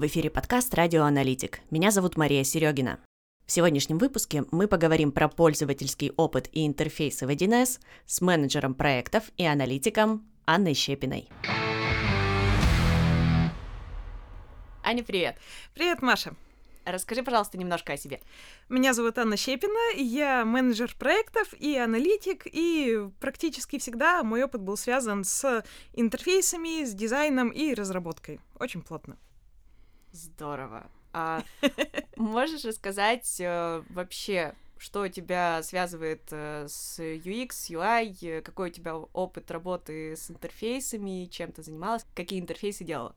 В эфире подкаст «Радиоаналитик». Меня зовут Мария Серегина. В сегодняшнем выпуске мы поговорим про пользовательский опыт и интерфейсы в 1С с менеджером проектов и аналитиком Анной Щепиной. Аня, привет! Привет, Маша! Расскажи, пожалуйста, немножко о себе. Меня зовут Анна Щепина, я менеджер проектов и аналитик, и практически всегда мой опыт был связан с интерфейсами, с дизайном и разработкой. Очень плотно. Здорово. А можешь рассказать э, вообще, что тебя связывает э, с UX, UI, какой у тебя опыт работы с интерфейсами, чем ты занималась, какие интерфейсы делала?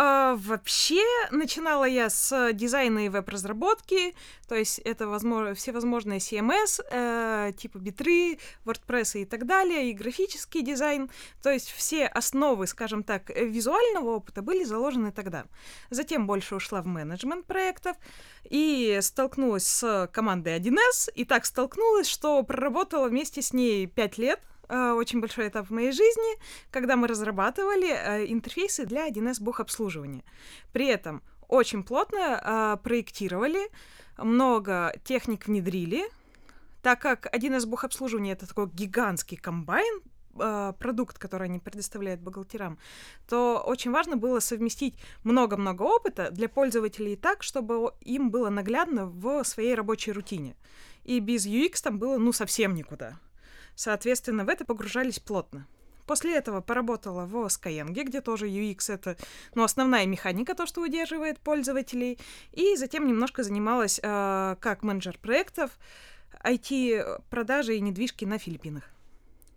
А, вообще, начинала я с дизайна и веб-разработки, то есть это возможно, все возможные CMS, э, типа битры, WordPress и так далее, и графический дизайн, то есть все основы, скажем так, визуального опыта были заложены тогда. Затем больше ушла в менеджмент проектов и столкнулась с командой 1С, и так столкнулась, что проработала вместе с ней 5 лет, Э, очень большой этап в моей жизни, когда мы разрабатывали э, интерфейсы для 1С бухобслуживания. При этом очень плотно э, проектировали, много техник внедрили, так как 1С бухобслуживания это такой гигантский комбайн, продукт, который они предоставляют бухгалтерам, то очень важно было совместить много-много опыта для пользователей так, чтобы им было наглядно в своей рабочей рутине. И без UX там было ну совсем никуда. Соответственно, в это погружались плотно. После этого поработала в Skyeng, где тоже UX — это ну, основная механика, то, что удерживает пользователей. И затем немножко занималась э, как менеджер проектов IT-продажи и недвижки на Филиппинах.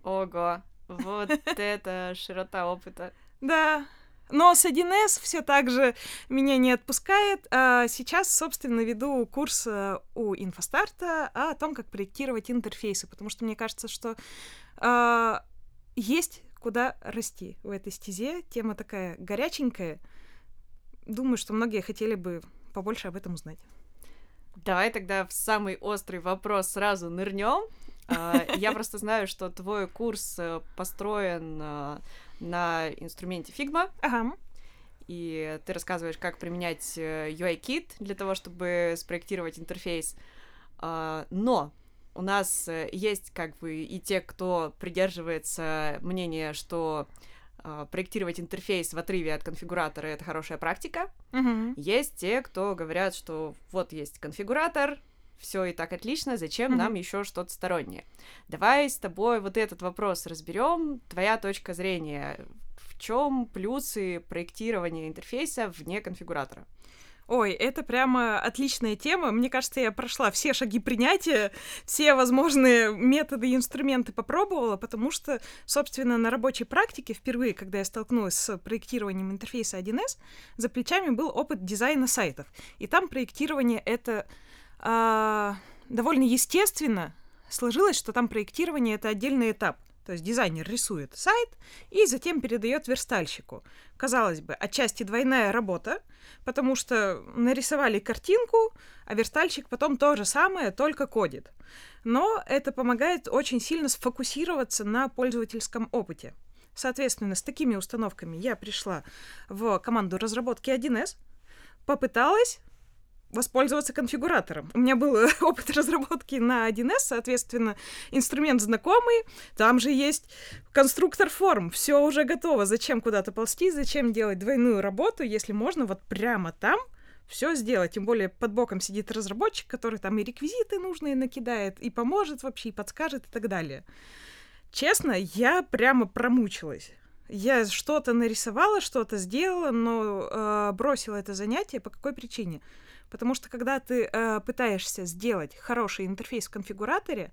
Ого, вот это широта опыта. Да, но с 1С все так же меня не отпускает. А сейчас, собственно, веду курс э, у Инфостарта о том, как проектировать интерфейсы, потому что мне кажется, что э, есть куда расти в этой стезе. Тема такая горяченькая. Думаю, что многие хотели бы побольше об этом узнать. Давай тогда в самый острый вопрос сразу нырнем. А, я просто знаю, что твой курс э, построен э, на инструменте Figma. Ага. И ты рассказываешь, как применять UI-кит э, для того, чтобы спроектировать интерфейс. А, но у нас есть как бы и те, кто придерживается мнения, что э, проектировать интерфейс в отрыве от конфигуратора это хорошая практика. Uh-huh. Есть те, кто говорят, что вот есть конфигуратор, все и так отлично, зачем mm-hmm. нам еще что-то стороннее? Давай с тобой вот этот вопрос разберем. Твоя точка зрения, в чем плюсы проектирования интерфейса вне конфигуратора? Ой, это прямо отличная тема. Мне кажется, я прошла все шаги принятия, все возможные методы и инструменты попробовала, потому что, собственно, на рабочей практике впервые, когда я столкнулась с проектированием интерфейса 1С, за плечами был опыт дизайна сайтов. И там проектирование — это а, довольно естественно сложилось, что там проектирование это отдельный этап. То есть дизайнер рисует сайт и затем передает верстальщику. Казалось бы, отчасти двойная работа, потому что нарисовали картинку, а верстальщик потом то же самое, только кодит. Но это помогает очень сильно сфокусироваться на пользовательском опыте. Соответственно, с такими установками я пришла в команду разработки 1С, попыталась, воспользоваться конфигуратором. У меня был опыт разработки на 1С, соответственно, инструмент знакомый, там же есть конструктор форм, все уже готово. Зачем куда-то ползти, зачем делать двойную работу, если можно вот прямо там все сделать. Тем более под боком сидит разработчик, который там и реквизиты нужные накидает, и поможет вообще, и подскажет, и так далее. Честно, я прямо промучилась. Я что-то нарисовала, что-то сделала, но э, бросила это занятие. По какой причине? Потому что когда ты э, пытаешься сделать хороший интерфейс в конфигураторе,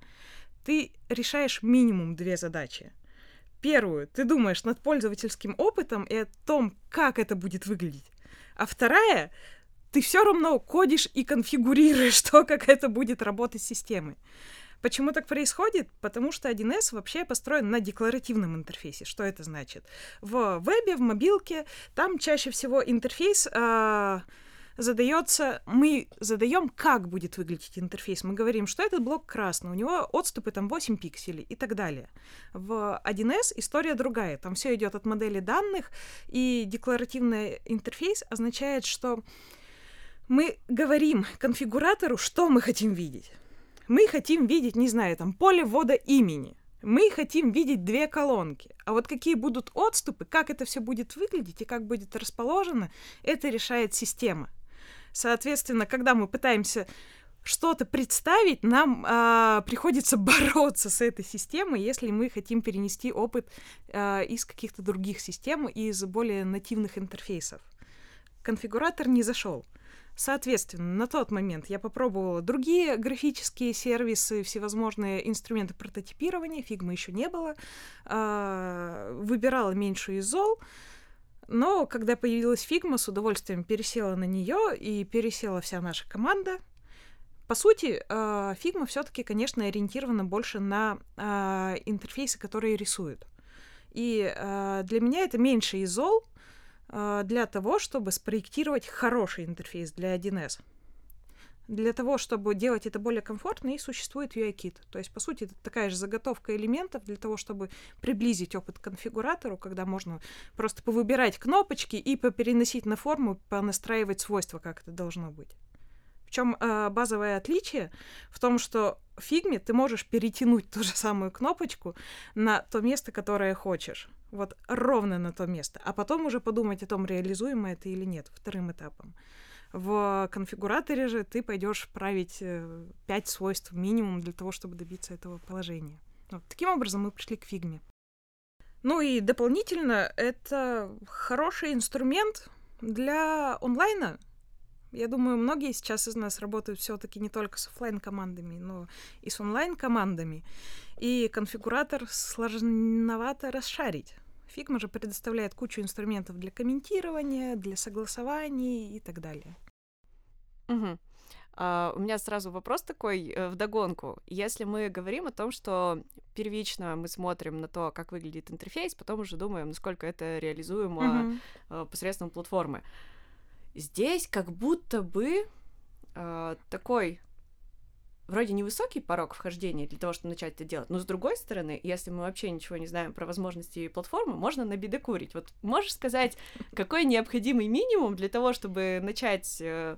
ты решаешь минимум две задачи. Первую, ты думаешь над пользовательским опытом и о том, как это будет выглядеть. А вторая, ты все равно кодишь и конфигурируешь то, как это будет работать с системой. Почему так происходит? Потому что 1С вообще построен на декларативном интерфейсе. Что это значит? В вебе, в мобилке, там чаще всего интерфейс... Э, задается, мы задаем, как будет выглядеть интерфейс. Мы говорим, что этот блок красный, у него отступы там 8 пикселей и так далее. В 1С история другая. Там все идет от модели данных, и декларативный интерфейс означает, что мы говорим конфигуратору, что мы хотим видеть. Мы хотим видеть, не знаю, там поле ввода имени. Мы хотим видеть две колонки. А вот какие будут отступы, как это все будет выглядеть и как будет расположено, это решает система. Соответственно, когда мы пытаемся что-то представить, нам э, приходится бороться с этой системой, если мы хотим перенести опыт э, из каких-то других систем, из более нативных интерфейсов. Конфигуратор не зашел. Соответственно, на тот момент я попробовала другие графические сервисы, всевозможные инструменты прототипирования, фигмы еще не было, э, выбирала меньшую из зол, но когда появилась фигма, с удовольствием пересела на нее и пересела вся наша команда. По сути, фигма все-таки, конечно, ориентирована больше на э, интерфейсы, которые рисуют. И э, для меня это меньше из зол, а, для того, чтобы спроектировать хороший интерфейс для 1С. Для того, чтобы делать это более комфортно, и существует UI-кит. То есть, по сути, это такая же заготовка элементов для того, чтобы приблизить опыт конфигуратору, когда можно просто повыбирать кнопочки и попереносить на форму, понастраивать свойства, как это должно быть. Причем э, базовое отличие в том, что в фигме ты можешь перетянуть ту же самую кнопочку на то место, которое хочешь. Вот ровно на то место. А потом уже подумать о том, реализуемо это или нет, вторым этапом. В конфигураторе же ты пойдешь править э, пять свойств минимум для того, чтобы добиться этого положения. Вот. Таким образом мы пришли к фигме. Ну и дополнительно это хороший инструмент для онлайна. Я думаю, многие сейчас из нас работают все-таки не только с офлайн командами, но и с онлайн командами. И конфигуратор сложновато расшарить. Figma же предоставляет кучу инструментов для комментирования, для согласований и так далее. Угу. Uh, у меня сразу вопрос такой uh, вдогонку. Если мы говорим о том, что первично мы смотрим на то, как выглядит интерфейс, потом уже думаем, насколько это реализуемо uh-huh. uh, посредством платформы. Здесь как будто бы такой вроде невысокий порог вхождения для того, чтобы начать это делать, но с другой стороны, если мы вообще ничего не знаем про возможности платформы, можно набедокурить. Вот можешь сказать, какой необходимый минимум для того, чтобы начать э,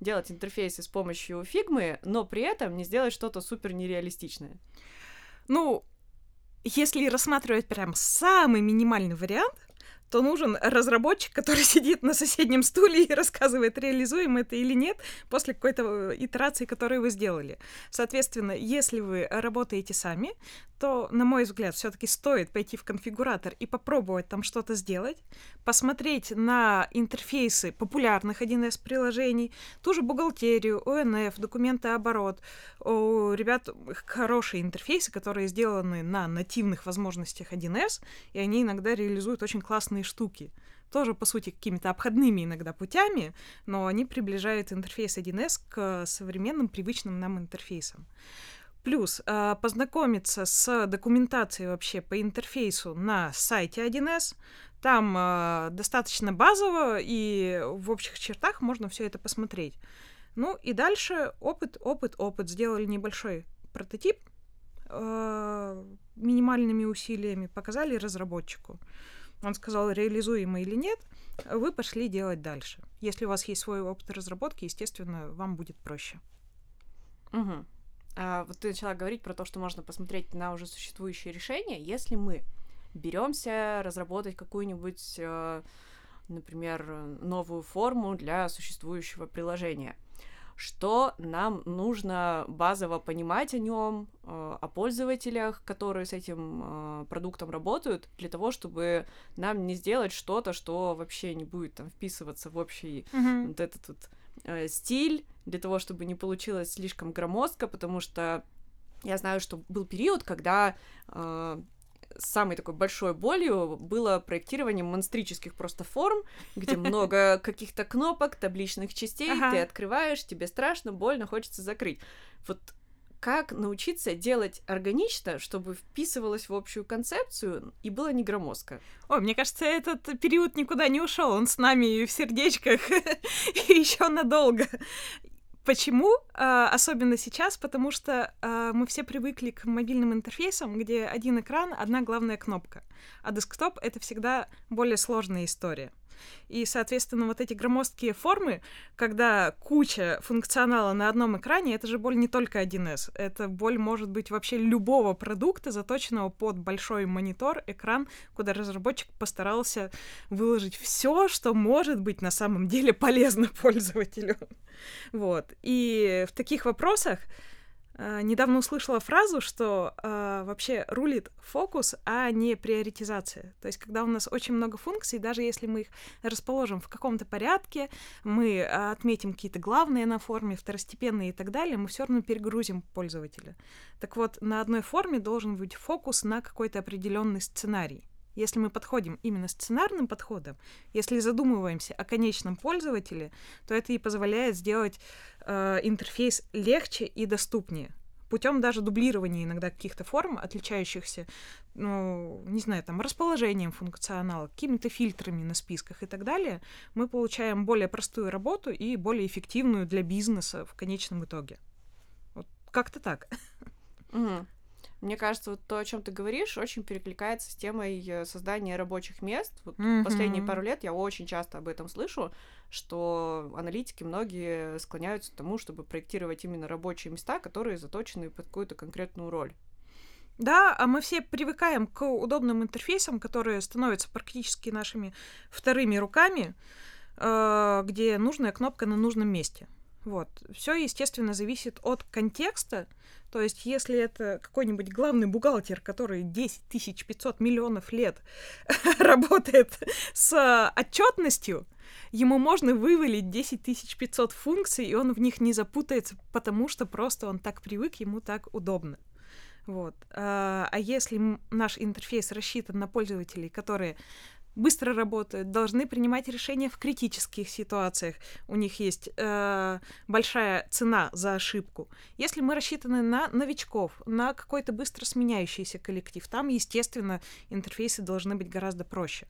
делать интерфейсы с помощью фигмы, но при этом не сделать что-то супер нереалистичное? Ну, если рассматривать прям самый минимальный вариант, то нужен разработчик, который сидит на соседнем стуле и рассказывает, реализуем это или нет, после какой-то э, итерации, которую вы сделали. Соответственно, если вы работаете сами, то, на мой взгляд, все-таки стоит пойти в конфигуратор и попробовать там что-то сделать, посмотреть на интерфейсы популярных 1С приложений, ту же бухгалтерию, ОНФ, документооборот. У ребят хорошие интерфейсы, которые сделаны на нативных возможностях 1С, и они иногда реализуют очень классные штуки тоже, по сути, какими-то обходными иногда путями, но они приближают интерфейс 1С к современным, привычным нам интерфейсам. Плюс э, познакомиться с документацией вообще по интерфейсу на сайте 1С. Там э, достаточно базово, и в общих чертах можно все это посмотреть. Ну и дальше опыт, опыт, опыт. Сделали небольшой прототип э, минимальными усилиями, показали разработчику. Он сказал, реализуемо или нет, вы пошли делать дальше. Если у вас есть свой опыт разработки, естественно, вам будет проще. Угу. А, вот ты начала говорить про то, что можно посмотреть на уже существующие решения. Если мы беремся разработать какую-нибудь, э, например, новую форму для существующего приложения, что нам нужно базово понимать о нем, э, о пользователях, которые с этим э, продуктом работают, для того, чтобы нам не сделать что-то, что вообще не будет там вписываться в общий mm-hmm. вот этот вот э, стиль, для того, чтобы не получилось слишком громоздко, потому что я знаю, что был период, когда э, самой такой большой болью было проектирование монстрических просто форм, где много каких-то кнопок, табличных частей, ага. ты открываешь, тебе страшно, больно, хочется закрыть. Вот как научиться делать органично, чтобы вписывалось в общую концепцию и было не громоздко? Ой, мне кажется, этот период никуда не ушел. Он с нами в сердечках еще надолго. Почему? А, особенно сейчас, потому что а, мы все привыкли к мобильным интерфейсам, где один экран, одна главная кнопка. А десктоп — это всегда более сложная история. И, соответственно, вот эти громоздкие формы, когда куча функционала на одном экране, это же боль не только 1С. Это боль может быть вообще любого продукта, заточенного под большой монитор, экран, куда разработчик постарался выложить все, что может быть на самом деле полезно пользователю. Вот. И в таких вопросах недавно услышала фразу, что uh, вообще рулит фокус, а не приоритизация. То есть, когда у нас очень много функций, даже если мы их расположим в каком-то порядке, мы uh, отметим какие-то главные на форме, второстепенные и так далее, мы все равно перегрузим пользователя. Так вот, на одной форме должен быть фокус на какой-то определенный сценарий. Если мы подходим именно сценарным подходом, если задумываемся о конечном пользователе, то это и позволяет сделать э, интерфейс легче и доступнее путем даже дублирования иногда каких-то форм, отличающихся, ну, не знаю, там, расположением функционала, какими-то фильтрами на списках и так далее, мы получаем более простую работу и более эффективную для бизнеса в конечном итоге. Вот как-то так. Угу. Мне кажется, вот то, о чем ты говоришь, очень перекликается с темой э, создания рабочих мест. Вот mm-hmm. последние пару лет я очень часто об этом слышу, что аналитики многие склоняются к тому, чтобы проектировать именно рабочие места, которые заточены под какую-то конкретную роль. Да, а мы все привыкаем к удобным интерфейсам, которые становятся практически нашими вторыми руками, э, где нужная кнопка на нужном месте. Вот. Все, естественно, зависит от контекста. То есть, если это какой-нибудь главный бухгалтер, который 10 500 миллионов лет работает с отчетностью, ему можно вывалить 10 500 функций, и он в них не запутается, потому что просто он так привык, ему так удобно. Вот. А, а если наш интерфейс рассчитан на пользователей, которые быстро работают, должны принимать решения в критических ситуациях. У них есть э, большая цена за ошибку. Если мы рассчитаны на новичков, на какой-то быстро сменяющийся коллектив, там, естественно, интерфейсы должны быть гораздо проще.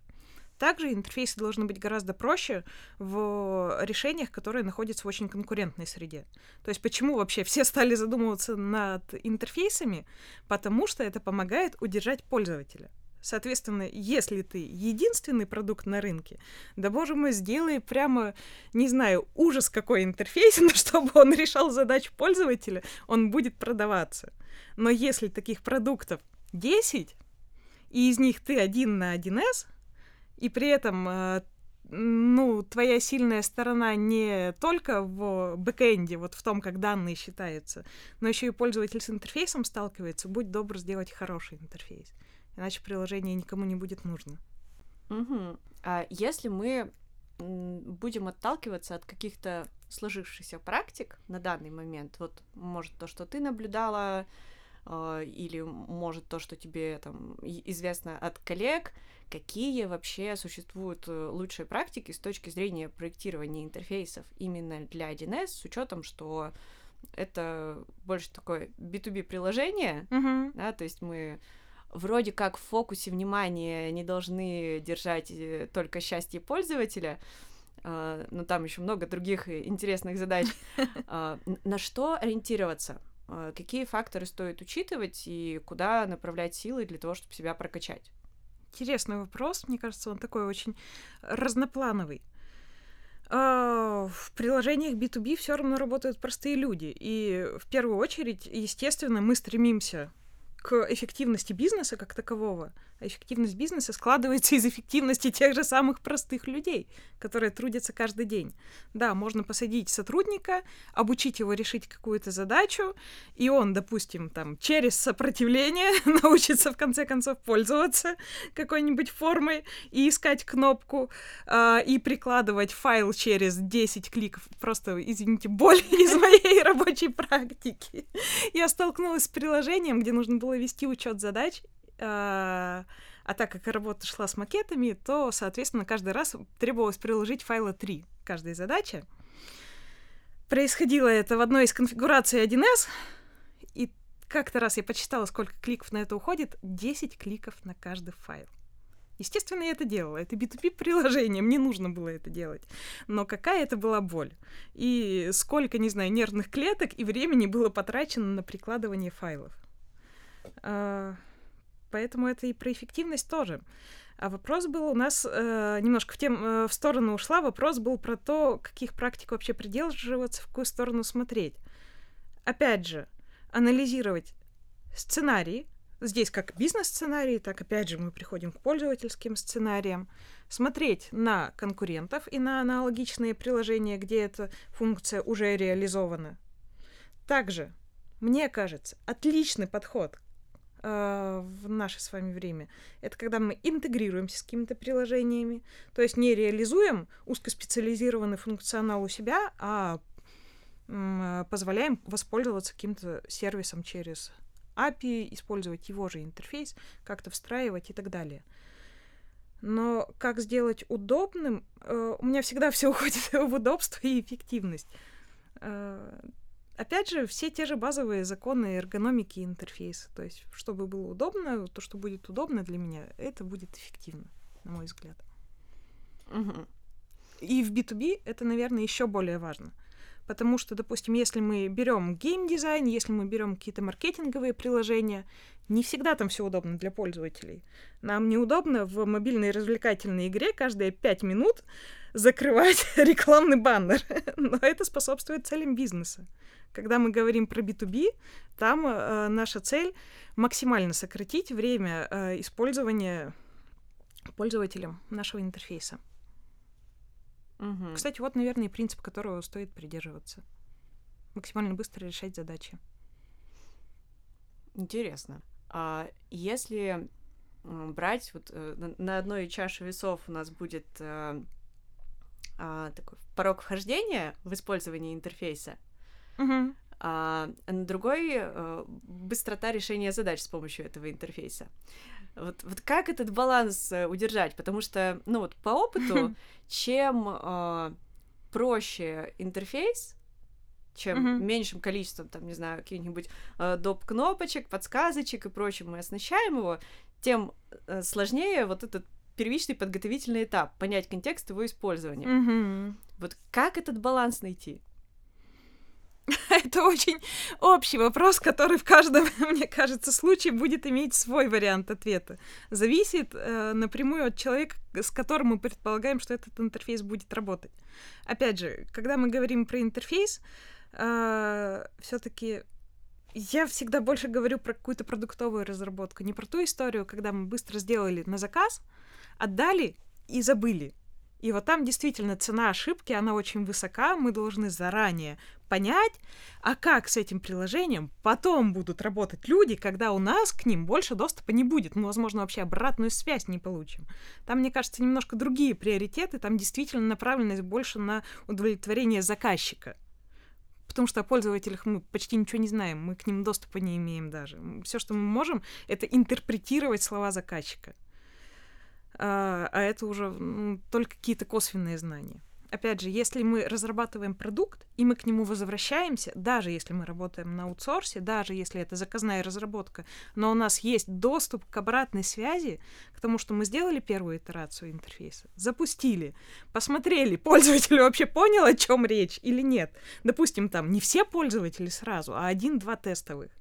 Также интерфейсы должны быть гораздо проще в решениях, которые находятся в очень конкурентной среде. То есть почему вообще все стали задумываться над интерфейсами? Потому что это помогает удержать пользователя. Соответственно, если ты единственный продукт на рынке, да боже мой, сделай прямо, не знаю, ужас какой интерфейс, но чтобы он решал задачу пользователя, он будет продаваться. Но если таких продуктов 10, и из них ты один на 1С, и при этом э, ну, твоя сильная сторона не только в бэкэнде, вот в том, как данные считаются, но еще и пользователь с интерфейсом сталкивается, будь добр сделать хороший интерфейс иначе приложение никому не будет нужно. Угу. А если мы будем отталкиваться от каких-то сложившихся практик на данный момент, вот может то, что ты наблюдала, э, или может то, что тебе там известно от коллег, какие вообще существуют э, лучшие практики с точки зрения проектирования интерфейсов именно для 1С, с учетом, что это больше такое B2B приложение, uh-huh. да, то есть мы вроде как в фокусе внимания не должны держать э, только счастье пользователя, а, но там еще много других интересных задач. А, на что ориентироваться? А, какие факторы стоит учитывать и куда направлять силы для того, чтобы себя прокачать? Интересный вопрос. Мне кажется, он такой очень разноплановый. В приложениях B2B все равно работают простые люди. И в первую очередь, естественно, мы стремимся к эффективности бизнеса как такового. А эффективность бизнеса складывается из эффективности тех же самых простых людей, которые трудятся каждый день. Да, можно посадить сотрудника, обучить его решить какую-то задачу, и он, допустим, там, через сопротивление научится в конце концов пользоваться какой-нибудь формой и искать кнопку, э, и прикладывать файл через 10 кликов. Просто, извините, боль из моей рабочей практики. Я столкнулась с приложением, где нужно было вести учет задач, а, а так как работа шла с макетами, то, соответственно, каждый раз требовалось приложить файла 3 каждой задаче. Происходило это в одной из конфигураций 1С, и как-то раз я почитала, сколько кликов на это уходит. 10 кликов на каждый файл. Естественно, я это делала. Это B2B-приложение, мне нужно было это делать. Но какая это была боль? И сколько, не знаю, нервных клеток и времени было потрачено на прикладывание файлов. А, поэтому это и про эффективность тоже. А вопрос был у нас э, немножко в, тем, э, в сторону ушла. Вопрос был про то, каких практик вообще придерживаться, в какую сторону смотреть. Опять же, анализировать сценарии, здесь как бизнес-сценарии, так опять же мы приходим к пользовательским сценариям, смотреть на конкурентов и на аналогичные приложения, где эта функция уже реализована. Также, мне кажется, отличный подход в наше с вами время, это когда мы интегрируемся с какими-то приложениями, то есть не реализуем узкоспециализированный функционал у себя, а Э, позволяем воспользоваться каким-то сервисом через API, использовать его же интерфейс, как-то встраивать и так далее. Но как сделать удобным, э, у меня всегда все уходит в удобство и эффективность. Опять же, все те же базовые законы эргономики интерфейса. То есть, чтобы было удобно, то, что будет удобно для меня, это будет эффективно, на мой взгляд. Угу. И в B2B это, наверное, еще более важно. Потому что, допустим, если мы берем геймдизайн, если мы берем какие-то маркетинговые приложения, не всегда там все удобно для пользователей. Нам неудобно в мобильной развлекательной игре каждые пять минут закрывать рекламный баннер. Но это способствует целям бизнеса. Когда мы говорим про B2B, там э, наша цель максимально сократить время э, использования пользователем нашего интерфейса. Угу. Кстати, вот, наверное, принцип, которого стоит придерживаться. Максимально быстро решать задачи. Интересно. А если брать вот э, на одной чаше весов у нас будет э, а, такой порог вхождения в использовании интерфейса, угу. А на другой э, быстрота решения задач с помощью этого интерфейса. Вот, вот как этот баланс э, удержать? Потому что, ну вот по опыту, чем э, проще интерфейс, чем Мгм. меньшим количеством, там, не знаю, каких-нибудь э, доп. кнопочек, подсказочек и прочим мы оснащаем его, тем э, сложнее вот этот первичный подготовительный этап, понять контекст его использования. Мгм. Вот как этот баланс найти? Это очень общий вопрос, который в каждом, мне кажется, случае будет иметь свой вариант ответа. Зависит э, напрямую от человека, с которым мы предполагаем, что этот интерфейс будет работать. Опять же, когда мы говорим про интерфейс, э, все-таки я всегда больше говорю про какую-то продуктовую разработку, не про ту историю, когда мы быстро сделали на заказ, отдали и забыли. И вот там действительно цена ошибки, она очень высока, мы должны заранее понять, а как с этим приложением потом будут работать люди, когда у нас к ним больше доступа не будет. Мы, возможно, вообще обратную связь не получим. Там, мне кажется, немножко другие приоритеты, там действительно направленность больше на удовлетворение заказчика. Потому что о пользователях мы почти ничего не знаем, мы к ним доступа не имеем даже. Все, что мы можем, это интерпретировать слова заказчика а, а это уже только какие-то косвенные знания. Опять же, если мы разрабатываем продукт, и мы к нему возвращаемся, даже если мы работаем на аутсорсе, даже если это заказная разработка, но у нас есть доступ к обратной связи, к тому, что мы сделали первую итерацию интерфейса, запустили, посмотрели, пользователь вообще понял, о чем речь или нет. Допустим, там не все пользователи сразу, а один-два тестовых.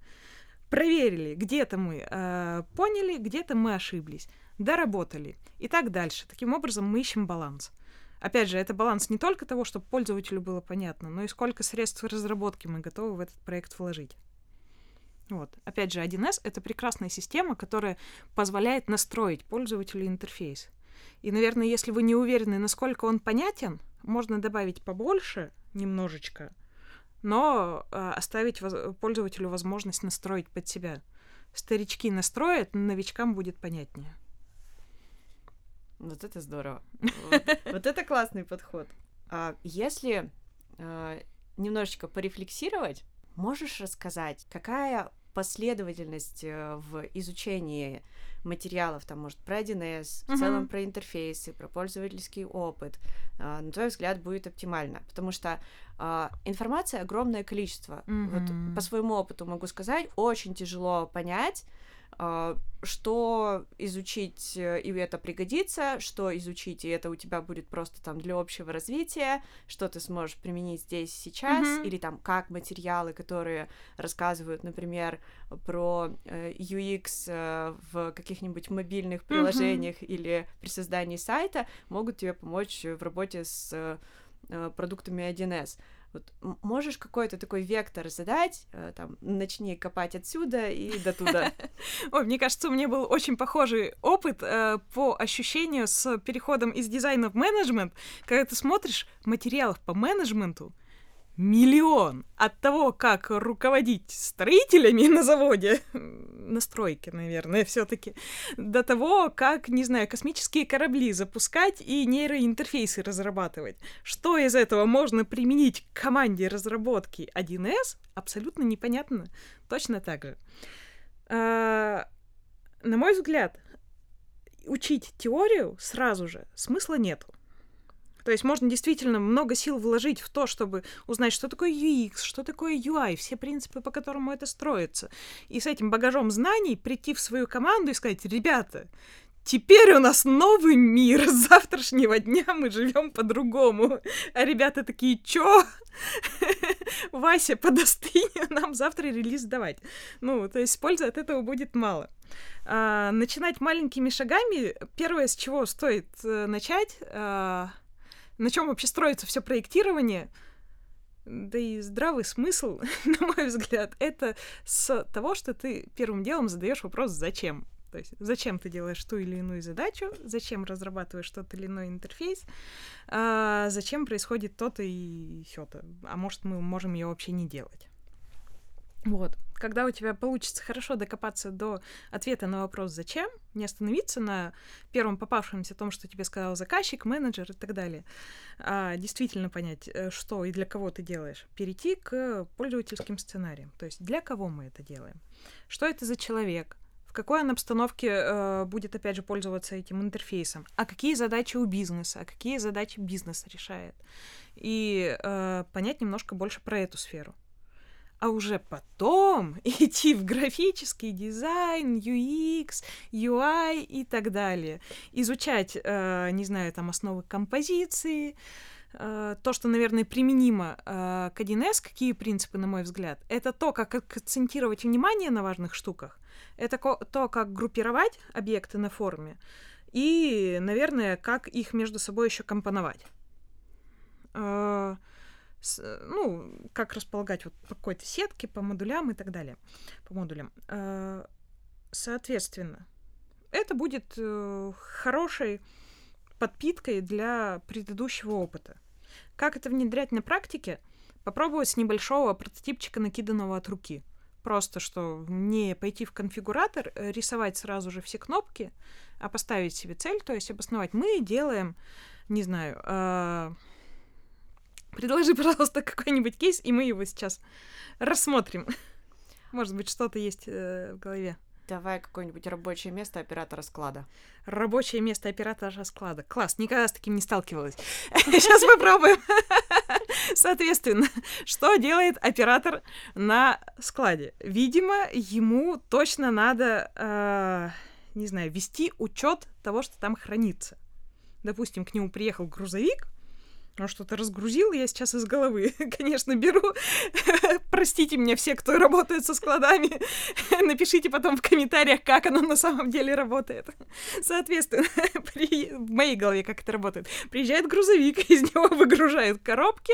Проверили, где-то мы э, поняли, где-то мы ошиблись доработали и так дальше. Таким образом, мы ищем баланс. Опять же, это баланс не только того, чтобы пользователю было понятно, но и сколько средств разработки мы готовы в этот проект вложить. Вот. Опять же, 1С — это прекрасная система, которая позволяет настроить пользователю интерфейс. И, наверное, если вы не уверены, насколько он понятен, можно добавить побольше, немножечко, но э, оставить воз- пользователю возможность настроить под себя. Старички настроят, новичкам будет понятнее. Вот это здорово. Вот, вот это классный подход. А если э, немножечко порефлексировать, можешь рассказать, какая последовательность э, в изучении материалов, там, может, про 1С, Мгм. в целом про интерфейсы, про пользовательский опыт, а, на твой взгляд, будет оптимально. Потому что а, информации огромное количество. Вот по своему опыту могу сказать, очень тяжело понять, а, что изучить, э, и это пригодится, что изучить, и это у тебя будет просто там для общего развития, что ты сможешь применить здесь сейчас, Мгм. или там как материалы, которые рассказывают, например, про э, UX э, в каких-нибудь мобильных приложениях или при создании сайта, могут тебе помочь в работе с продуктами 1С. Вот можешь какой-то такой вектор задать, э, там, начни копать отсюда и до туда. Ой, мне кажется, у меня был очень похожий опыт э, по ощущению с переходом из дизайна в менеджмент, когда ты смотришь материалов по менеджменту, миллион от того, как руководить строителями на заводе, на стройке, наверное, все-таки, до того, как, не знаю, космические корабли запускать и нейроинтерфейсы разрабатывать. Что из этого можно применить к команде разработки 1С, абсолютно непонятно. Точно так же. А, на мой взгляд, учить теорию сразу же смысла нету. То есть можно действительно много сил вложить в то, чтобы узнать, что такое UX, что такое UI, все принципы, по которому это строится. И с этим багажом знаний прийти в свою команду и сказать, ребята, теперь у нас новый мир, с завтрашнего дня мы живем по-другому. А ребята такие, чё? Вася, подостынь, нам завтра релиз давать. Ну, то есть пользы от этого будет мало. А, начинать маленькими шагами, первое, с чего стоит э, начать, а, на чем вообще строится все проектирование, да и здравый смысл, на мой взгляд, это с того, что ты первым делом задаешь вопрос «зачем?». То есть зачем ты делаешь ту или иную задачу, зачем разрабатываешь тот или иной интерфейс, а, зачем происходит то-то и сё-то, а может мы можем ее вообще не делать. Вот. Когда у тебя получится хорошо докопаться до ответа на вопрос «зачем?», не остановиться на первом попавшемся том, что тебе сказал заказчик, менеджер и так далее, а действительно понять, э, что и для кого ты делаешь, перейти к пользовательским сценариям. То есть для кого мы это делаем? Что это за человек? В какой он обстановке э, будет, опять же, пользоваться этим интерфейсом? А какие задачи у бизнеса? А какие задачи бизнес решает? И э, понять немножко больше про эту сферу а уже потом идти в графический дизайн, UX, UI и так далее. Изучать, э, не знаю, там основы композиции, э, то, что, наверное, применимо э, к 1С, какие принципы, на мой взгляд, это то, как акцентировать внимание на важных штуках, это то, как группировать объекты на форме, и, наверное, как их между собой еще компоновать ну, как располагать вот по какой-то сетке, по модулям и так далее, по модулям. Соответственно, это будет э, хорошей подпиткой для предыдущего опыта. Как это внедрять на практике? Попробовать с небольшого прототипчика, накиданного от руки. Просто что не пойти в конфигуратор, э, рисовать сразу же все кнопки, а поставить себе цель, то есть обосновать. Мы делаем, не знаю, э, Предложи, пожалуйста, какой-нибудь кейс, и мы его сейчас рассмотрим. Может быть, что-то есть э, в голове. Давай какое-нибудь рабочее место оператора склада. Рабочее место оператора склада. Класс, никогда с таким не сталкивалась. Сейчас попробуем. Соответственно, что делает оператор на складе? Видимо, ему точно надо, э, не знаю, вести учет того, что там хранится. Допустим, к нему приехал грузовик, он что-то разгрузил, я сейчас из головы, конечно, беру. Простите меня все, кто работает со складами. Напишите потом в комментариях, как оно на самом деле работает. Соответственно, при... в моей голове как это работает. Приезжает грузовик, из него выгружают коробки,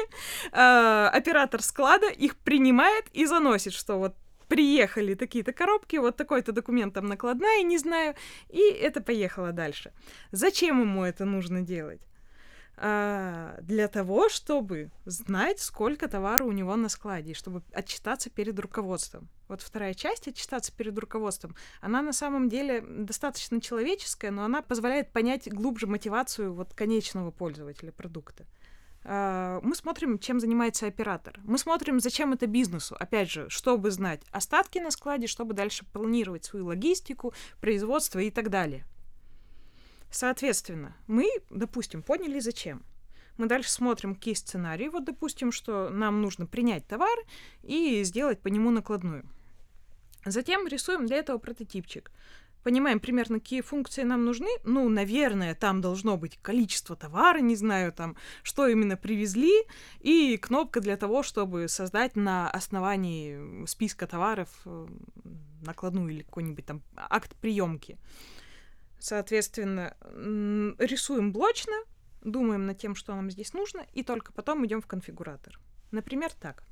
э, оператор склада их принимает и заносит, что вот приехали такие-то коробки, вот такой-то документ там накладная, не знаю, и это поехало дальше. Зачем ему это нужно делать? А, для того, чтобы знать, сколько товара у него на складе, и чтобы отчитаться перед руководством. Вот вторая часть отчитаться перед руководством, она на самом деле достаточно человеческая, но она позволяет понять глубже мотивацию вот конечного пользователя продукта. А, мы смотрим, чем занимается оператор. Мы смотрим, зачем это бизнесу. Опять же, чтобы знать остатки на складе, чтобы дальше планировать свою логистику, производство и так далее. Соответственно, мы, допустим, поняли зачем. Мы дальше смотрим, какие сценарии. Вот, допустим, что нам нужно принять товар и сделать по нему накладную. Затем рисуем для этого прототипчик понимаем примерно, какие функции нам нужны. Ну, наверное, там должно быть количество товара, не знаю, там, что именно привезли, и кнопка для того, чтобы создать на основании списка товаров накладную или какой-нибудь там акт приемки. Соответственно, рисуем блочно, думаем над тем, что нам здесь нужно, и только потом идем в конфигуратор. Например, так.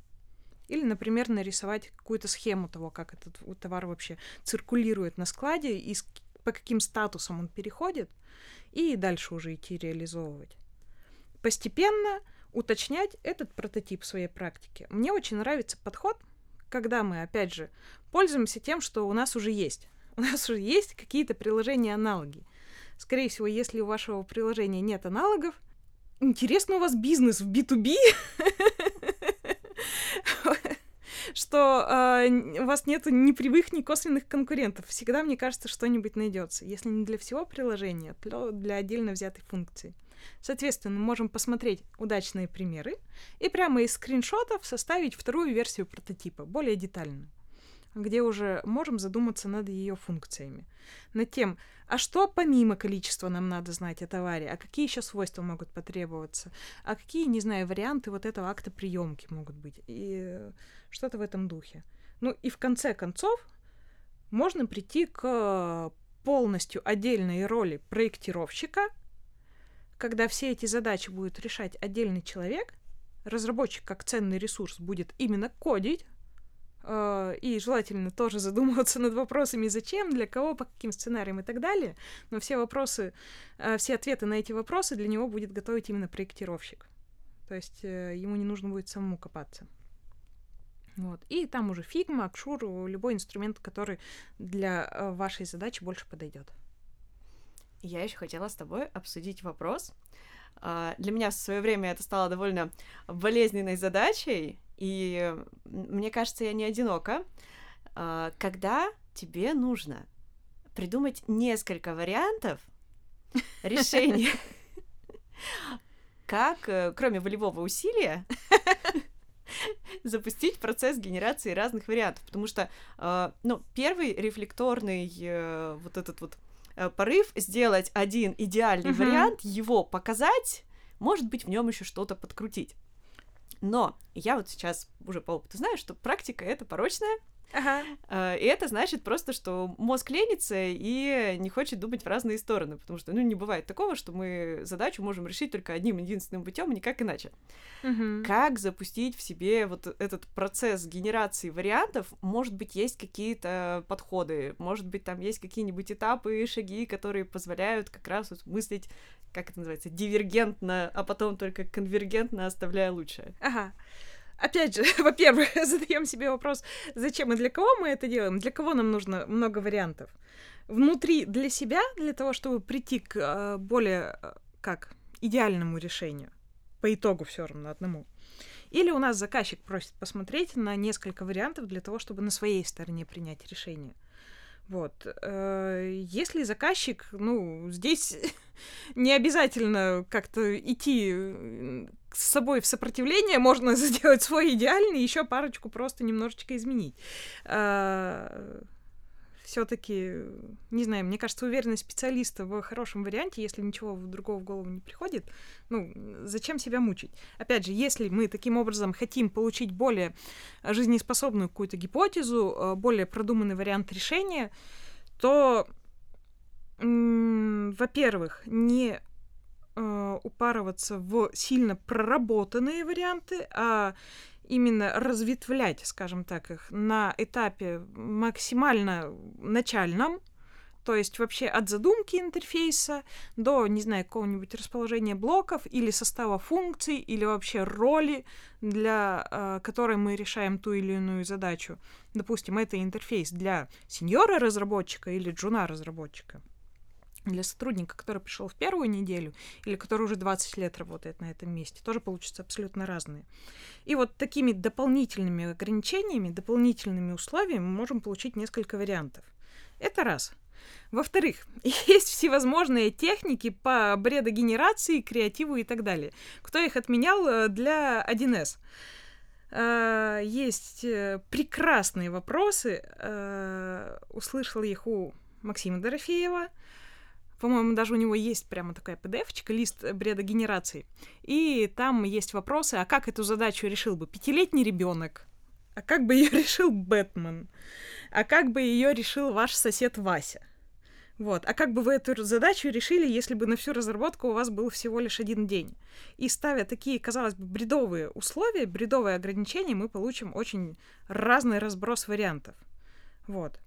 Или, например, нарисовать какую-то схему того, как этот товар вообще циркулирует на складе и по каким статусам он переходит, и дальше уже идти реализовывать. Постепенно уточнять этот прототип своей практики. Мне очень нравится подход, когда мы, опять же, пользуемся тем, что у нас уже есть. У нас уже есть какие-то приложения-аналоги. Скорее всего, если у вашего приложения нет аналогов, интересно у вас бизнес в B2B? что э, у вас нет ни прямых, ни косвенных конкурентов. Всегда, мне кажется, что-нибудь найдется. Если не для всего приложения, то для отдельно взятой функции. Соответственно, мы можем посмотреть удачные примеры и прямо из скриншотов составить вторую версию прототипа, более детальную где уже можем задуматься над ее функциями. Над тем, а что помимо количества нам надо знать о товаре, а какие еще свойства могут потребоваться, а какие, не знаю, варианты вот этого акта приемки могут быть, и что-то в этом духе. Ну и в конце концов можно прийти к полностью отдельной роли проектировщика, когда все эти задачи будет решать отдельный человек, разработчик как ценный ресурс будет именно кодить, и желательно тоже задумываться над вопросами зачем, для кого, по каким сценариям и так далее. Но все вопросы, э, все ответы на эти вопросы для него будет готовить именно проектировщик. То есть э, ему не нужно будет самому копаться. Вот. И там уже фигма, Axure, любой инструмент, который для э, вашей задачи больше подойдет. Я еще хотела с тобой обсудить вопрос. Uh, для меня в свое время это стало довольно болезненной задачей, и мне кажется, я не одинока. Uh, когда тебе нужно придумать несколько вариантов решения, как, э, кроме волевого усилия, запустить процесс генерации разных вариантов, потому что, э, ну, первый рефлекторный э, вот этот вот э, порыв сделать один идеальный вариант, его показать, может быть, в нем еще что-то подкрутить. Но я вот сейчас уже по опыту знаю, что практика это порочная, Ага. А, и это значит просто, что мозг ленится и не хочет думать в разные стороны, потому что, ну, не бывает такого, что мы задачу можем решить только одним единственным путем, никак иначе. Угу. Как запустить в себе вот этот процесс генерации вариантов? Может быть, есть какие-то подходы, может быть, там есть какие-нибудь этапы, шаги, которые позволяют как раз вот мыслить, как это называется, дивергентно, а потом только конвергентно, оставляя лучшее. Ага опять же, во-первых, задаем себе вопрос, зачем и для кого мы это делаем, для кого нам нужно много вариантов. Внутри для себя, для того, чтобы прийти к э, более, э, как, идеальному решению, по итогу все равно одному. Или у нас заказчик просит посмотреть на несколько вариантов для того, чтобы на своей стороне принять решение. Вот. Э, если заказчик, ну, здесь не обязательно как-то идти с собой в сопротивление, можно сделать свой идеальный, еще парочку просто немножечко изменить. А, Все-таки, не знаю, мне кажется, уверенность специалиста в хорошем варианте, если ничего другого в голову не приходит, ну, зачем себя мучить? Опять же, если мы таким образом хотим получить более жизнеспособную какую-то гипотезу, а, более продуманный вариант решения, то, во-первых, не э, упарываться в сильно проработанные варианты, а именно разветвлять, скажем так, их на этапе максимально начальном, то есть вообще от задумки интерфейса до, не знаю, какого-нибудь расположения блоков или состава функций или вообще роли, для э, которой мы решаем ту или иную задачу. Допустим, это интерфейс для сеньора разработчика или джуна разработчика. Для сотрудника, который пришел в первую неделю или который уже 20 лет работает на этом месте, тоже получатся абсолютно разные. И вот такими дополнительными ограничениями, дополнительными условиями мы можем получить несколько вариантов. Это раз. Во-вторых, есть всевозможные техники по бредогенерации, креативу и так далее. Кто их отменял э, для 1С? Э, есть э, прекрасные вопросы. Услышала их у Максима Дорофеева. По-моему, даже у него есть прямо такая PDF-чка, лист бредогенерации. И там есть вопросы, а как эту задачу решил бы пятилетний ребенок? А как бы ее решил Бэтмен? А как бы ее решил ваш сосед Вася? Вот. А как бы вы эту задачу решили, если бы на всю разработку у вас был всего лишь один день? И ставя такие, казалось бы, бредовые условия, бредовые ограничения, мы получим очень разный разброс вариантов. Вот.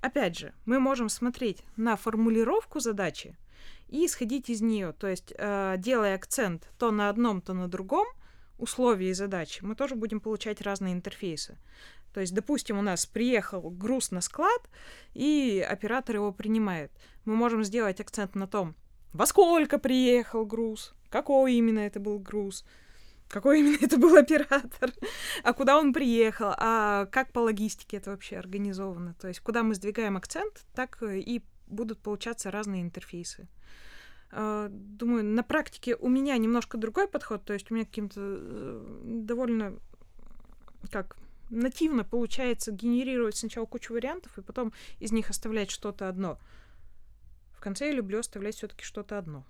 Опять же, мы можем смотреть на формулировку задачи и исходить из нее, то есть э, делая акцент то на одном, то на другом условии задачи, мы тоже будем получать разные интерфейсы. То есть, допустим, у нас приехал груз на склад, и оператор его принимает. Мы можем сделать акцент на том, во сколько приехал груз, какой именно это был груз, какой именно это был оператор, а куда он приехал, а как по логистике это вообще организовано. То есть, куда мы сдвигаем акцент, так и будут получаться разные интерфейсы. А, думаю, на практике у меня немножко другой подход, то есть у меня каким-то э, довольно как нативно получается генерировать сначала кучу вариантов, и потом из них оставлять что-то одно. В конце я люблю оставлять все-таки что-то одно.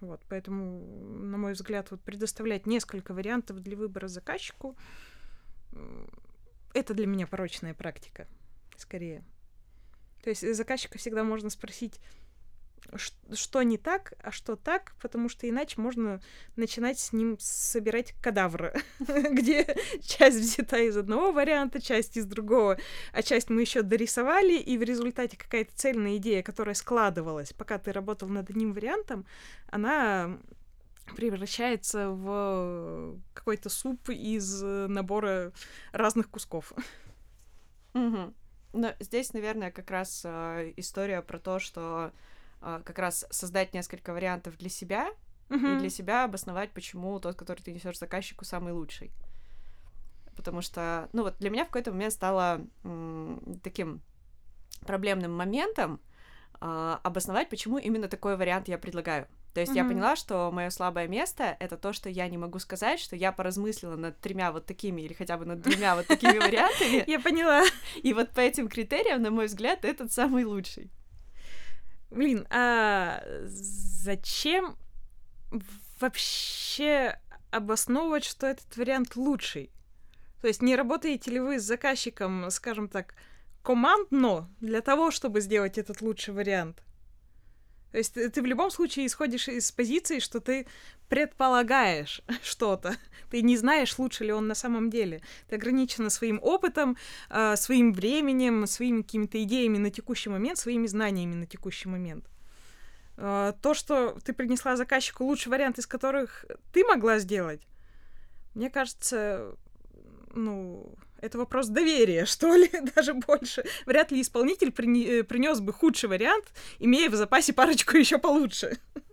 Вот, поэтому, на мой взгляд, вот предоставлять несколько вариантов для выбора заказчику это для меня порочная практика, скорее. То есть заказчика всегда можно спросить, что не так, а что так, потому что иначе можно начинать с ним собирать кадавры, где часть взята из одного варианта, часть из другого, а часть мы еще дорисовали, и в результате какая-то цельная идея, которая складывалась, пока ты работал над одним вариантом, она превращается в какой-то суп из набора разных кусков. Но здесь, наверное, как раз э, история про то, что как раз создать несколько вариантов для себя mm-hmm. и для себя обосновать, почему тот, который ты несешь заказчику, самый лучший. Потому что, ну вот для меня в какой-то момент стало м- таким проблемным моментом э, обосновать, почему именно такой вариант я предлагаю. То есть mm-hmm. я поняла, что мое слабое место это то, что я не могу сказать, что я поразмыслила над тремя вот такими или хотя бы над двумя вот такими вариантами. Я поняла. И вот по этим критериям, на мой взгляд, этот самый лучший. Блин, а зачем вообще обосновывать, что этот вариант лучший? То есть не работаете ли вы с заказчиком, скажем так, командно для того, чтобы сделать этот лучший вариант? То есть ты, ты в любом случае исходишь из позиции, что ты предполагаешь что-то. Ты не знаешь, лучше ли он на самом деле. Ты ограничена своим опытом, э, своим временем, своими какими-то идеями на текущий момент, своими знаниями на текущий момент. Э, то, что ты принесла заказчику лучший вариант, из которых ты могла сделать, мне кажется, ну, это вопрос доверия, что ли, даже больше. Вряд ли исполнитель при... Э, принес бы худший вариант, имея в запасе парочку еще получше.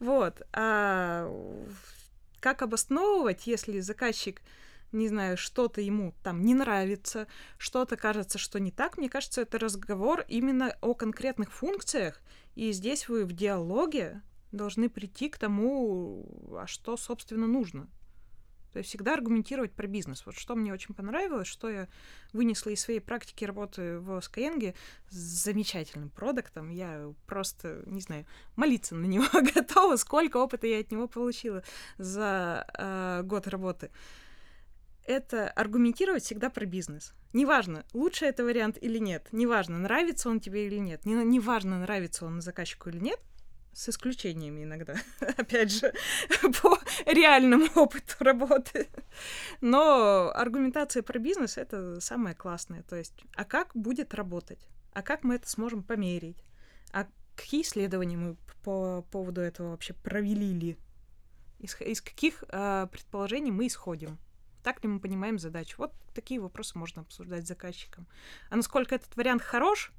Вот. А как обосновывать, если заказчик, не знаю, что-то ему там не нравится, что-то кажется, что не так, мне кажется, это разговор именно о конкретных функциях, и здесь вы в диалоге должны прийти к тому, а что, собственно, нужно. То есть всегда аргументировать про бизнес. Вот что мне очень понравилось, что я вынесла из своей практики работы в Skyeng с замечательным продуктом. Я просто, не знаю, молиться на него готова, сколько опыта я от него получила за э, год работы. Это аргументировать всегда про бизнес. Неважно, лучше это вариант или нет, неважно, нравится он тебе или нет, неважно, нравится он заказчику или нет, с исключениями иногда, опять же, по реальному опыту работы. Но аргументация про бизнес — это самое классное. То есть, а как будет работать? А как мы это сможем померить? А какие исследования мы по поводу этого вообще провели? Из, из каких э, предположений мы исходим? Так ли мы понимаем задачу? Вот такие вопросы можно обсуждать с заказчиком. А насколько этот вариант хорош,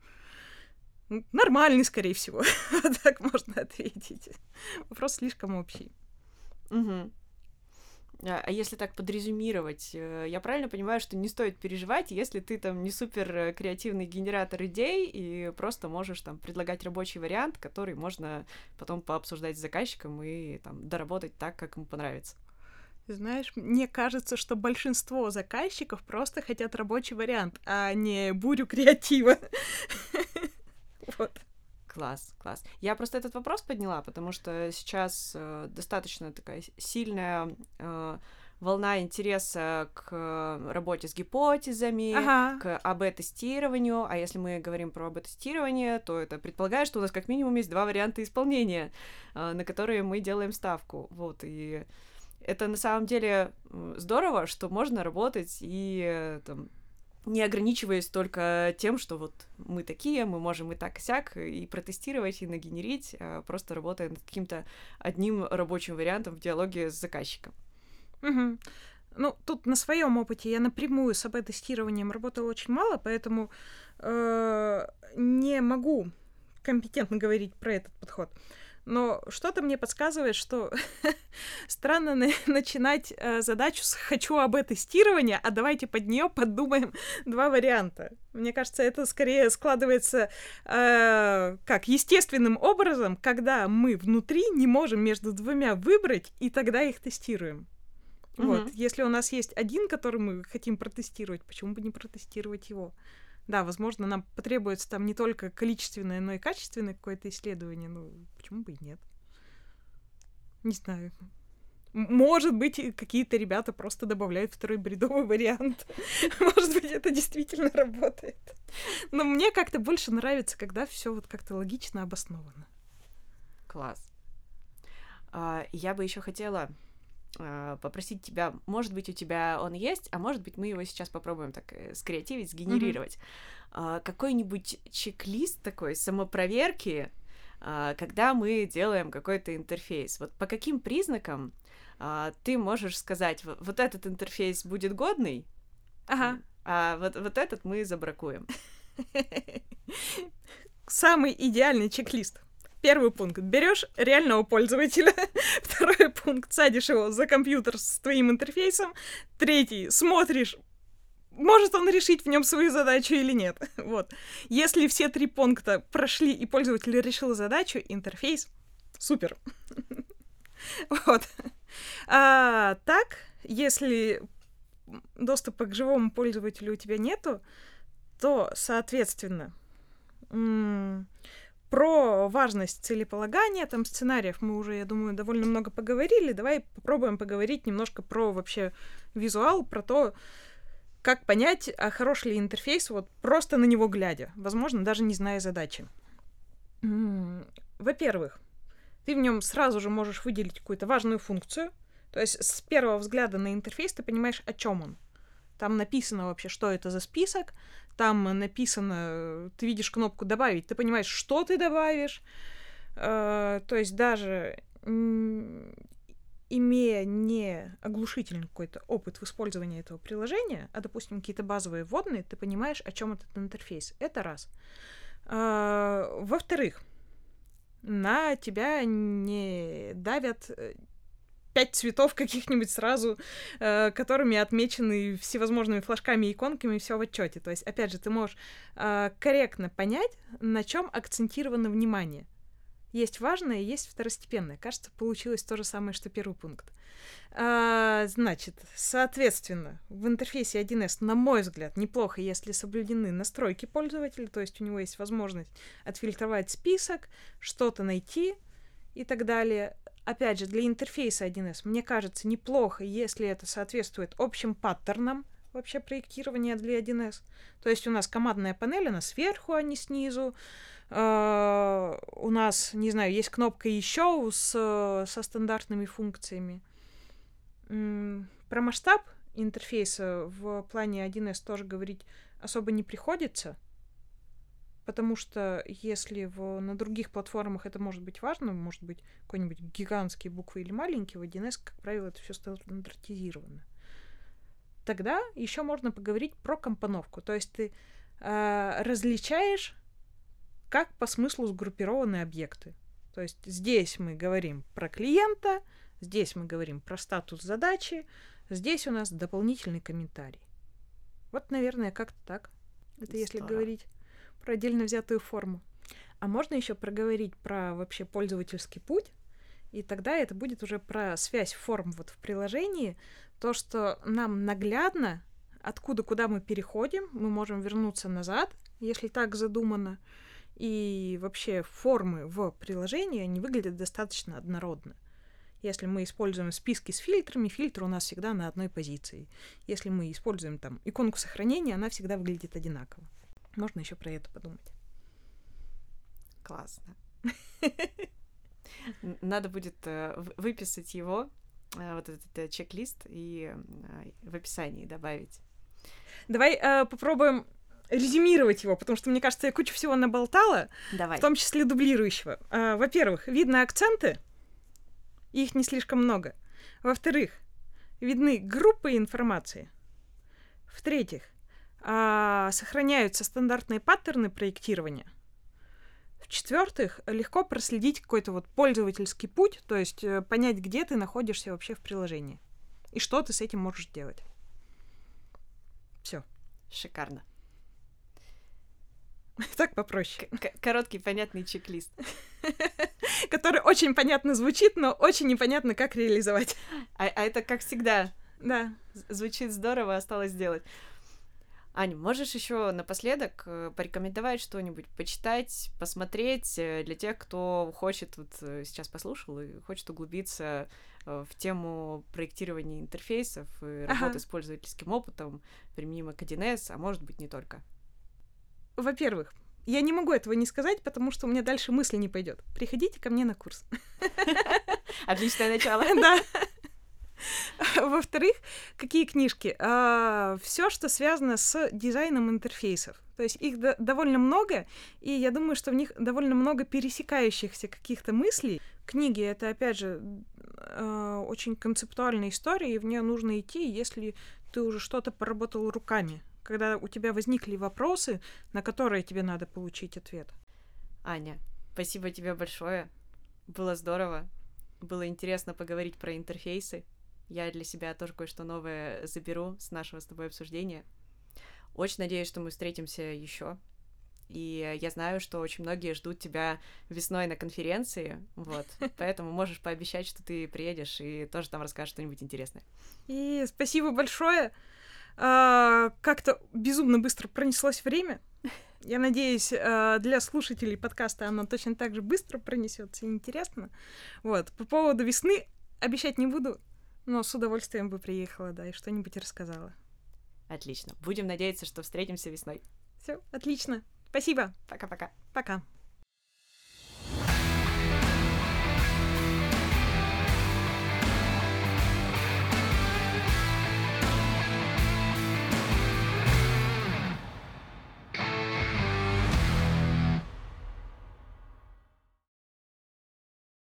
Нормальный, скорее всего. так можно ответить. Вопрос слишком общий. Угу. А, если так подрезюмировать, э, я правильно понимаю, что не стоит переживать, если ты там не супер э, креативный генератор идей и просто можешь там предлагать рабочий вариант, который можно потом пообсуждать с заказчиком и там доработать так, как ему понравится. Знаешь, мне кажется, что большинство заказчиков просто хотят рабочий вариант, а не бурю креатива. Вот. Класс, класс. Я просто этот вопрос подняла, потому что сейчас э, достаточно такая сильная э, волна интереса к работе с гипотезами, ага. к АБ-тестированию. А если мы говорим про АБ-тестирование, то это предполагает, что у нас как минимум есть два варианта исполнения, э, на которые мы делаем ставку. Вот, и это на самом деле здорово, что можно работать и э, там не ограничиваясь только тем, что вот мы такие, мы можем и так и сяк, и протестировать, и нагенерить, а просто работая над каким-то одним рабочим вариантом в диалоге с заказчиком. Угу. Ну, тут на своем опыте я напрямую с АБ-тестированием работала очень мало, поэтому э, не могу компетентно говорить про этот подход. Э, но что-то мне подсказывает, что странно на- начинать э, задачу с «хочу АБ-тестирования», а давайте под нее подумаем два варианта. Мне кажется, это скорее складывается э, как естественным образом, когда мы внутри не можем между двумя выбрать, и тогда их тестируем. Mm-hmm. Вот, если у нас есть один, который мы хотим протестировать, почему бы не протестировать его? Да, возможно, нам потребуется там не только количественное, но и качественное какое-то исследование. Ну, почему бы и нет? Не знаю. Может быть, какие-то ребята просто добавляют второй бредовый вариант. Может быть, это действительно работает. Но мне как-то больше нравится, когда все вот как-то логично обосновано. Класс. А, я бы еще хотела попросить тебя, может быть, у тебя он есть, а может быть, мы его сейчас попробуем так э, скреативить, сгенерировать. Mm-hmm. Какой-нибудь чек-лист такой самопроверки, а, когда мы делаем какой-то интерфейс. Вот по каким признакам ты можешь сказать, вот этот интерфейс будет годный, ага. а вот, вот этот мы забракуем. Самый идеальный чек-лист. Первый пункт. Берешь реального пользователя. Второй пункт. Садишь его за компьютер с твоим интерфейсом. Третий. Смотришь, может он решить в нем свою задачу или нет. Вот. Если все три пункта прошли и пользователь решил задачу, интерфейс супер. Вот. А, так, если доступа к живому пользователю у тебя нету, то, соответственно, про важность целеполагания, там, сценариев мы уже, я думаю, довольно много поговорили. Давай попробуем поговорить немножко про вообще визуал, про то, как понять, а хорош ли интерфейс, вот просто на него глядя, возможно, даже не зная задачи. Во-первых, ты в нем сразу же можешь выделить какую-то важную функцию. То есть с первого взгляда на интерфейс ты понимаешь, о чем он. Там написано вообще, что это за список, там написано, ты видишь кнопку «добавить», ты понимаешь, что ты добавишь. Э, то есть даже имея не оглушительный какой-то опыт в использовании этого приложения, а, допустим, какие-то базовые вводные, ты понимаешь, о чем этот интерфейс. Это раз. Э, во-вторых, на тебя не давят э, пять цветов каких-нибудь сразу, э, которыми отмечены всевозможными флажками и иконками, все в отчете. То есть, опять же, ты можешь э, корректно понять, на чем акцентировано внимание. Есть важное, есть второстепенное. Кажется, получилось то же самое, что первый пункт. А, значит, соответственно, в интерфейсе 1С, на мой взгляд, неплохо, если соблюдены настройки пользователя, то есть у него есть возможность отфильтровать список, что-то найти и так далее опять же, для интерфейса 1С, мне кажется, неплохо, если это соответствует общим паттернам вообще проектирования для 1С. То есть у нас командная панель, она сверху, а не снизу. Uh, у нас, не знаю, есть кнопка еще с, со стандартными функциями. Про масштаб интерфейса в плане 1С тоже говорить особо не приходится. Потому что если в, на других платформах это может быть важно, может быть какой-нибудь гигантские буквы или маленькие, в 1С, как правило, это все стандартизировано. Тогда еще можно поговорить про компоновку. То есть ты э, различаешь как по смыслу сгруппированы объекты. То есть здесь мы говорим про клиента, здесь мы говорим про статус задачи, здесь у нас дополнительный комментарий. Вот, наверное, как-то так. Это Здорово. если говорить про отдельно взятую форму. А можно еще проговорить про вообще пользовательский путь, и тогда это будет уже про связь форм вот в приложении, то, что нам наглядно, откуда куда мы переходим, мы можем вернуться назад, если так задумано, и вообще формы в приложении, они выглядят достаточно однородно. Если мы используем списки с фильтрами, фильтр у нас всегда на одной позиции. Если мы используем там иконку сохранения, она всегда выглядит одинаково. Можно еще про это подумать. Классно. Надо будет э, выписать его, э, вот этот э, чек-лист, и в описании добавить. Давай попробуем резюмировать его, потому что, мне кажется, я кучу всего наболтала, Давай. в том числе дублирующего. Во-первых, видно акценты, их не слишком много. Во-вторых, видны группы информации. В-третьих, сохраняются стандартные паттерны проектирования — в-четвертых, легко проследить какой-то вот пользовательский путь, то есть э, понять, где ты находишься вообще в приложении и что ты с этим можешь делать. Все. Шикарно. Так попроще. К короткий, понятный чек-лист. Который очень понятно звучит, но очень непонятно, как реализовать. А, а это как всегда. Да. Звучит здорово, осталось сделать. Аня, можешь еще напоследок э, порекомендовать что-нибудь, почитать, посмотреть э, для тех, кто хочет, вот э, сейчас послушал и хочет углубиться в тему проектирования интерфейсов и ага. работы с пользовательским опытом, применимо к 1С, а может быть не только? Во-первых, я не могу этого не сказать, потому что у меня дальше мысли не пойдет. Приходите ко мне на курс. Отличное начало. Да. Во-вторых, какие книжки? А, все, что связано с дизайном интерфейсов. То есть их до- довольно много, и я думаю, что в них довольно много пересекающихся каких-то мыслей. Книги это, опять же, э, очень концептуальная история, и в нее нужно идти, если ты уже что-то поработал руками, когда у тебя возникли вопросы, на которые тебе надо получить ответ. Аня, спасибо тебе большое. Было здорово. Было интересно поговорить про интерфейсы. Я для себя тоже кое-что новое заберу с нашего с тобой обсуждения. Очень надеюсь, что мы встретимся еще. И я знаю, что очень многие ждут тебя весной на конференции, вот. Поэтому можешь пообещать, что ты приедешь и тоже там расскажешь что-нибудь интересное. И спасибо большое. А, как-то безумно быстро пронеслось время. Я надеюсь, а, для слушателей подкаста оно точно так же быстро пронесется и интересно. Вот. По поводу весны обещать не буду. Но с удовольствием бы приехала, да, и что-нибудь рассказала. Отлично. Будем надеяться, что встретимся весной. Все, отлично. Спасибо. Пока-пока. Пока. -пока. Пока.